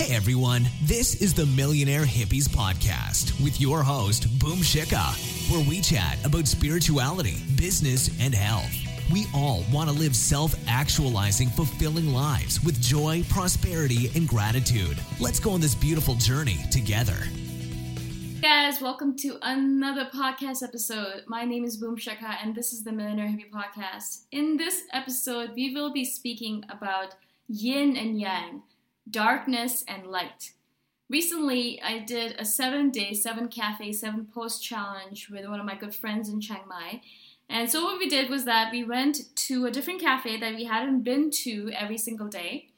Hey everyone, this is the Millionaire Hippies Podcast with your host, Boom Shikha, where we chat about spirituality, business, and health. We all want to live self actualizing, fulfilling lives with joy, prosperity, and gratitude. Let's go on this beautiful journey together. guys, welcome to another podcast episode. My name is Boom Shikha, and this is the Millionaire Hippie Podcast. In this episode, we will be speaking about yin and yang, darkness and light. Recently, I did a seven day, seven cafe, seven post challenge with one of my good friends in Chiang Mai. And so, what we did was that we went to a different cafe that we hadn't been to every single day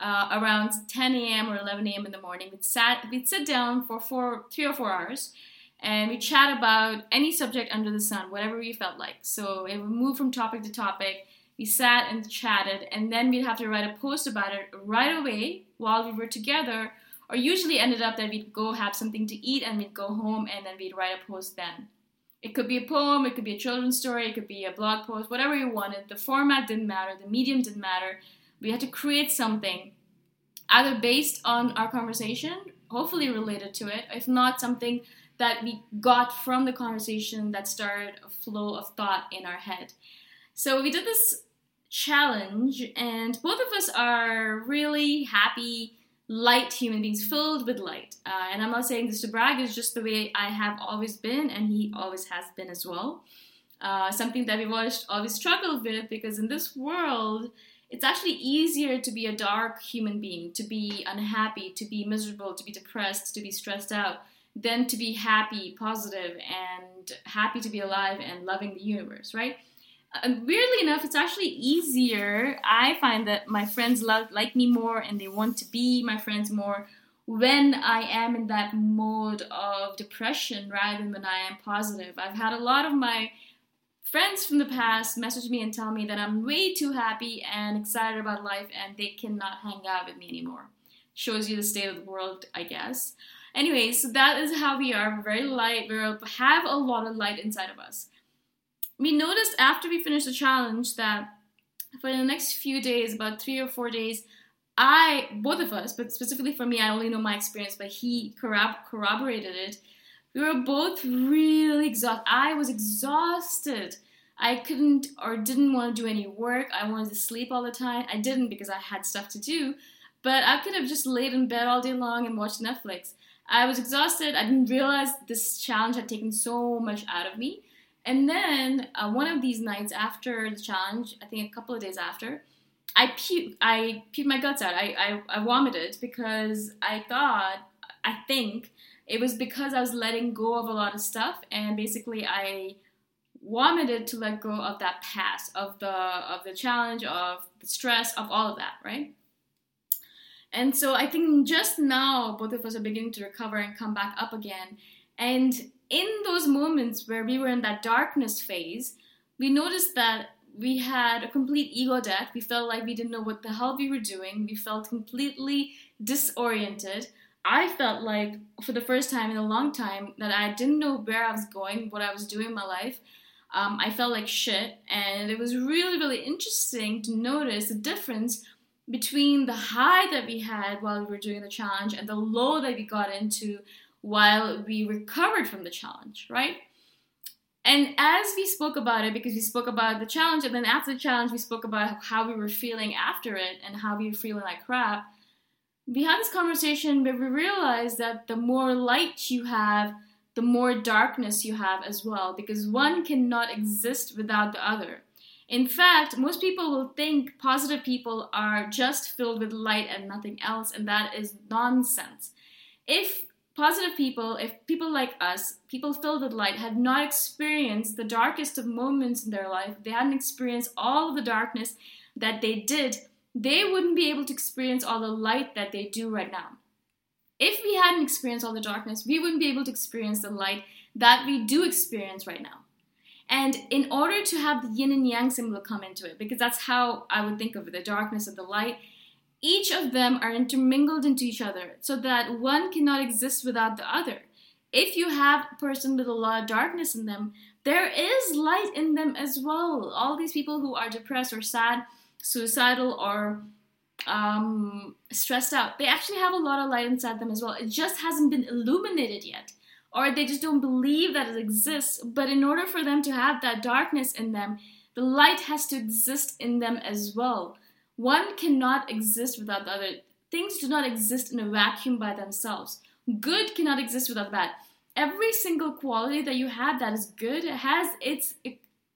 uh, around 10 a.m. or 11 a.m. in the morning. We'd sat, we'd sit down for four, three or four hours, and we chat about any subject under the sun, whatever we felt like. So it would move from topic to topic. We sat and chatted, and then we'd have to write a post about it right away while we were together. Or usually ended up that we'd go have something to eat and we'd go home and then we'd write a post then. It could be a poem, it could be a children's story, it could be a blog post, whatever you wanted. The format didn't matter, the medium didn't matter. We had to create something either based on our conversation, hopefully related to it, if not something that we got from the conversation that started a flow of thought in our head. So we did this challenge, and both of us are really happy light human beings, filled with light. Uh, and I'm not saying this to brag, it's just the way I have always been, and he always has been as well. Uh, something that we've always, always struggled with because in this world, it's actually easier to be a dark human being, to be unhappy, to be miserable, to be depressed, to be stressed out, than to be happy, positive, and happy to be alive and loving the universe, right? And weirdly enough, it's actually easier. I find that my friends love like me more and they want to be my friends more when I am in that mode of depression rather than when I am positive. I've had a lot of my friends from the past message me and tell me that I'm way too happy and excited about life and they cannot hang out with me anymore. Shows you the state of the world, I guess. Anyway, so that is how we are. We're very light. We have a lot of light inside of us we noticed after we finished the challenge that for the next few days, about three or four days, I, both of us, but specifically for me, I only know my experience, but he corrob- corroborated it. We were both really exhausted. I was exhausted. I couldn't or didn't want to do any work. I wanted to sleep all the time. I didn't because I had stuff to do, but I could have just laid in bed all day long and watched Netflix. I was exhausted. I didn't realize this challenge had taken so much out of me. And then uh, one of these nights after the challenge, I think a couple of days after, I puked. I puked my guts out. I, I, I vomited because I thought, I think it was because I was letting go of a lot of stuff, and basically I vomited to let go of that past, of the of the challenge, of the stress, of all of that, right? And so I think just now both of us are beginning to recover and come back up again. And in those moments where we were in that darkness phase, we noticed that we had a complete ego death. We felt like we didn't know what the hell we were doing. We felt completely disoriented. I felt like, for the first time in a long time, that I didn't know where I was going, what I was doing in my life. Um, I felt like shit, and it was really, really interesting to notice the difference between the high that we had while we were doing the challenge and the low that we got into while we recovered from the challenge, right? And as we spoke about it, because we spoke about the challenge, and then after the challenge, we spoke about how we were feeling after it and how we were feeling like crap. We had this conversation where we realized that the more light you have, the more darkness you have as well, because one cannot exist without the other. In fact, most people will think positive people are just filled with light and nothing else, and that is nonsense. If Positive people, if people like us, people filled with light, had not experienced the darkest of moments in their life, they hadn't experienced all of the darkness that they did, they wouldn't be able to experience all the light that they do right now. If we hadn't experienced all the darkness, we wouldn't be able to experience the light that we do experience right now. And in order to have the yin and yang symbol come into it, because that's how I would think of it the darkness of the light, each of them are intermingled into each other so that one cannot exist without the other. If you have a person with a lot of darkness in them, there is light in them as well. All these people who are depressed or sad, suicidal, or um, stressed out, they actually have a lot of light inside them as well. It just hasn't been illuminated yet, or they just don't believe that it exists. But in order for them to have that darkness in them, the light has to exist in them as well. One cannot exist without the other. Things do not exist in a vacuum by themselves. Good cannot exist without bad. Every single quality that you have that is good has its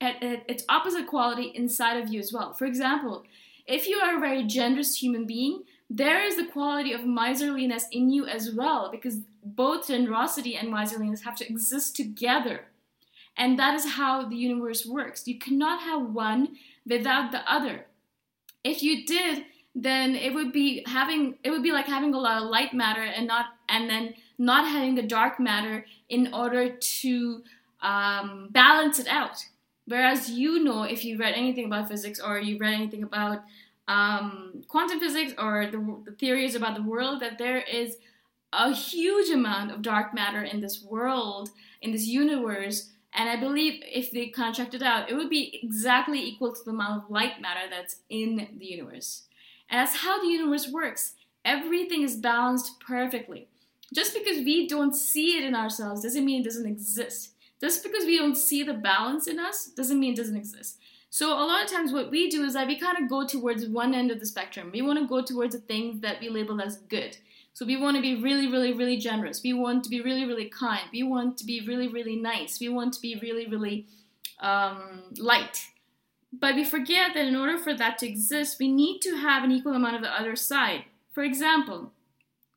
its opposite quality inside of you as well. For example, if you are a very generous human being, there is the quality of miserliness in you as well, because both generosity and miserliness have to exist together. And that is how the universe works. You cannot have one without the other if you did then it would be having it would be like having a lot of light matter and not and then not having the dark matter in order to um, balance it out. Whereas you know if you read anything about physics or you read anything about um, quantum physics or the, the theories about the world that there is a huge amount of dark matter in this world in this universe and I believe if they contracted out, it would be exactly equal to the amount of light matter that's in the universe. And that's how the universe works. Everything is balanced perfectly. Just because we don't see it in ourselves doesn't mean it doesn't exist. Just because we don't see the balance in us doesn't mean it doesn't exist. So a lot of times what we do is that we kind of go towards one end of the spectrum. We want to go towards the things that we label as good. So we want to be really, really, really generous. We want to be really, really kind. We want to be really, really nice. We want to be really, really um, light. But we forget that in order for that to exist, we need to have an equal amount of the other side. For example,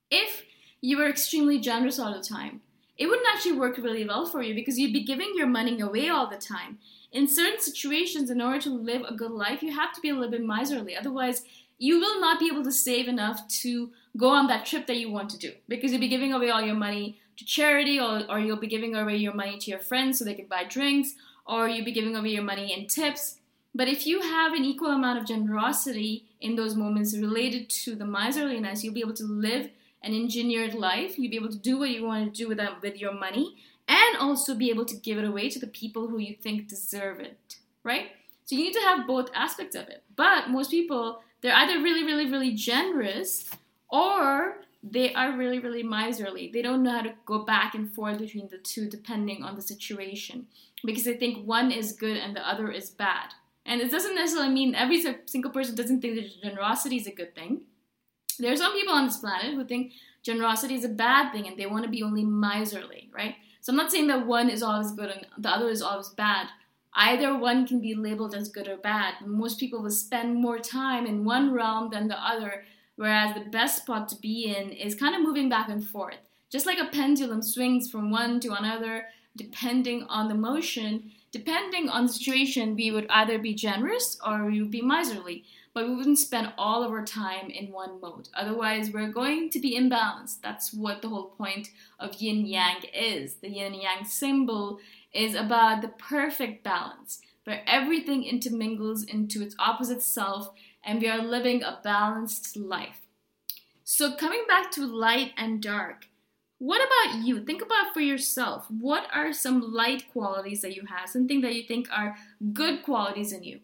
if you were extremely generous all the time, it wouldn't actually work really well for you because you'd be giving your money away all the time. In certain situations, in order to live a good life, you have to be a little bit miserly. Otherwise, you will not be able to save enough to go on that trip that you want to do because you'll be giving away all your money to charity or, or you'll be giving away your money to your friends so they can buy drinks or you'll be giving away your money in tips. But if you have an equal amount of generosity in those moments related to the miserliness, you'll be able to live an engineered life. You'll be able to do what you want to do with that with your money and also be able to give it away to the people who you think deserve it, right? So you need to have both aspects of it. But most people, they're either really, really, really generous or they are really, really miserly. They don't know how to go back and forth between the two depending on the situation because they think one is good and the other is bad. And it doesn't necessarily mean every single person doesn't think that generosity is a good thing. There are some people on this planet who think generosity is a bad thing and they want to be only miserly, right? So I'm not saying that one is always good and the other is always bad. Either one can be labeled as good or bad. Most people will spend more time in one realm than the other, whereas the best spot to be in is kind of moving back and forth. Just like a pendulum swings from one to another depending on the motion, depending on the situation, we would either be generous or we would be miserly but we wouldn't spend all of our time in one mode. Otherwise, we're going to be imbalanced. That's what the whole point of yin yang is. The yin yang symbol is about the perfect balance, where everything intermingles into its opposite self and we are living a balanced life. So, coming back to light and dark, what about you? Think about for yourself. What are some light qualities that you have? Something that you think are good qualities in you?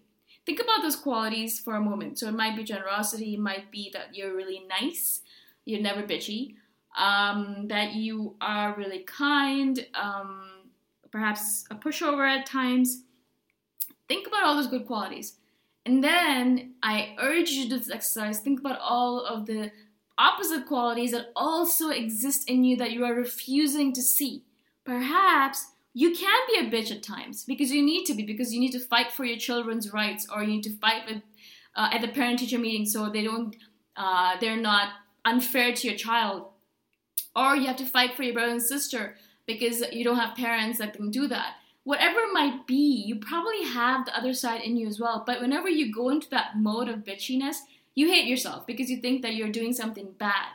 think about those qualities for a moment. So it might be generosity, it might be that you're really nice, you're never bitchy, um, that you are really kind, um, perhaps a pushover at times. Think about all those good qualities. And then I urge you to do this exercise. Think about all of the opposite qualities that also exist in you that you are refusing to see. Perhaps you can be a bitch at times because you need to be because you need to fight for your children's rights or you need to fight with uh, at the parent teacher meeting so they don't uh, they're not unfair to your child or you have to fight for your brother and sister because you don't have parents that can do that whatever it might be you probably have the other side in you as well but whenever you go into that mode of bitchiness you hate yourself because you think that you're doing something bad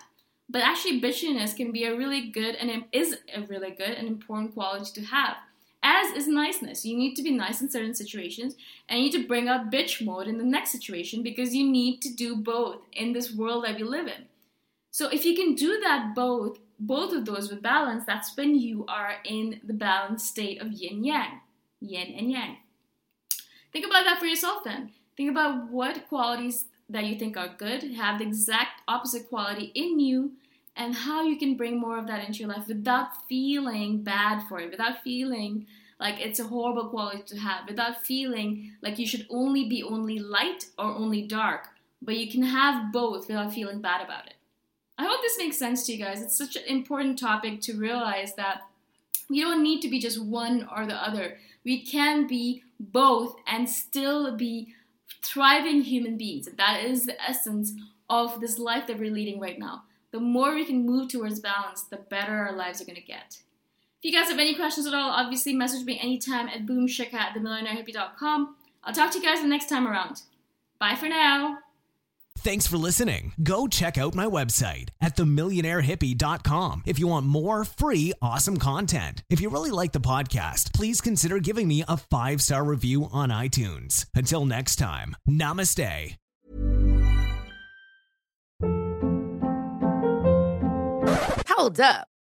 but actually, bitchiness can be a really good and is a really good and important quality to have. As is niceness. You need to be nice in certain situations, and you need to bring out bitch mode in the next situation because you need to do both in this world that we live in. So if you can do that both, both of those with balance, that's when you are in the balanced state of yin yang, yin and yang. Think about that for yourself then. Think about what qualities that you think are good have the exact opposite quality in you and how you can bring more of that into your life without feeling bad for it, without feeling like it's a horrible quality to have, without feeling like you should only be only light or only dark, but you can have both without feeling bad about it. I hope this makes sense to you guys. It's such an important topic to realize that we don't need to be just one or the other. We can be both and still be thriving human beings. That is the essence of this life that we're leading right now. The more we can move towards balance, the better our lives are going to get. If you guys have any questions at all, obviously message me anytime at boomshikha at themillionairehippie.com. I'll talk to you guys the next time around. Bye for now. Thanks for listening. Go check out my website at themillionairehippie.com if you want more free, awesome content. If you really like the podcast, please consider giving me a five star review on iTunes. Until next time, namaste. Hold up.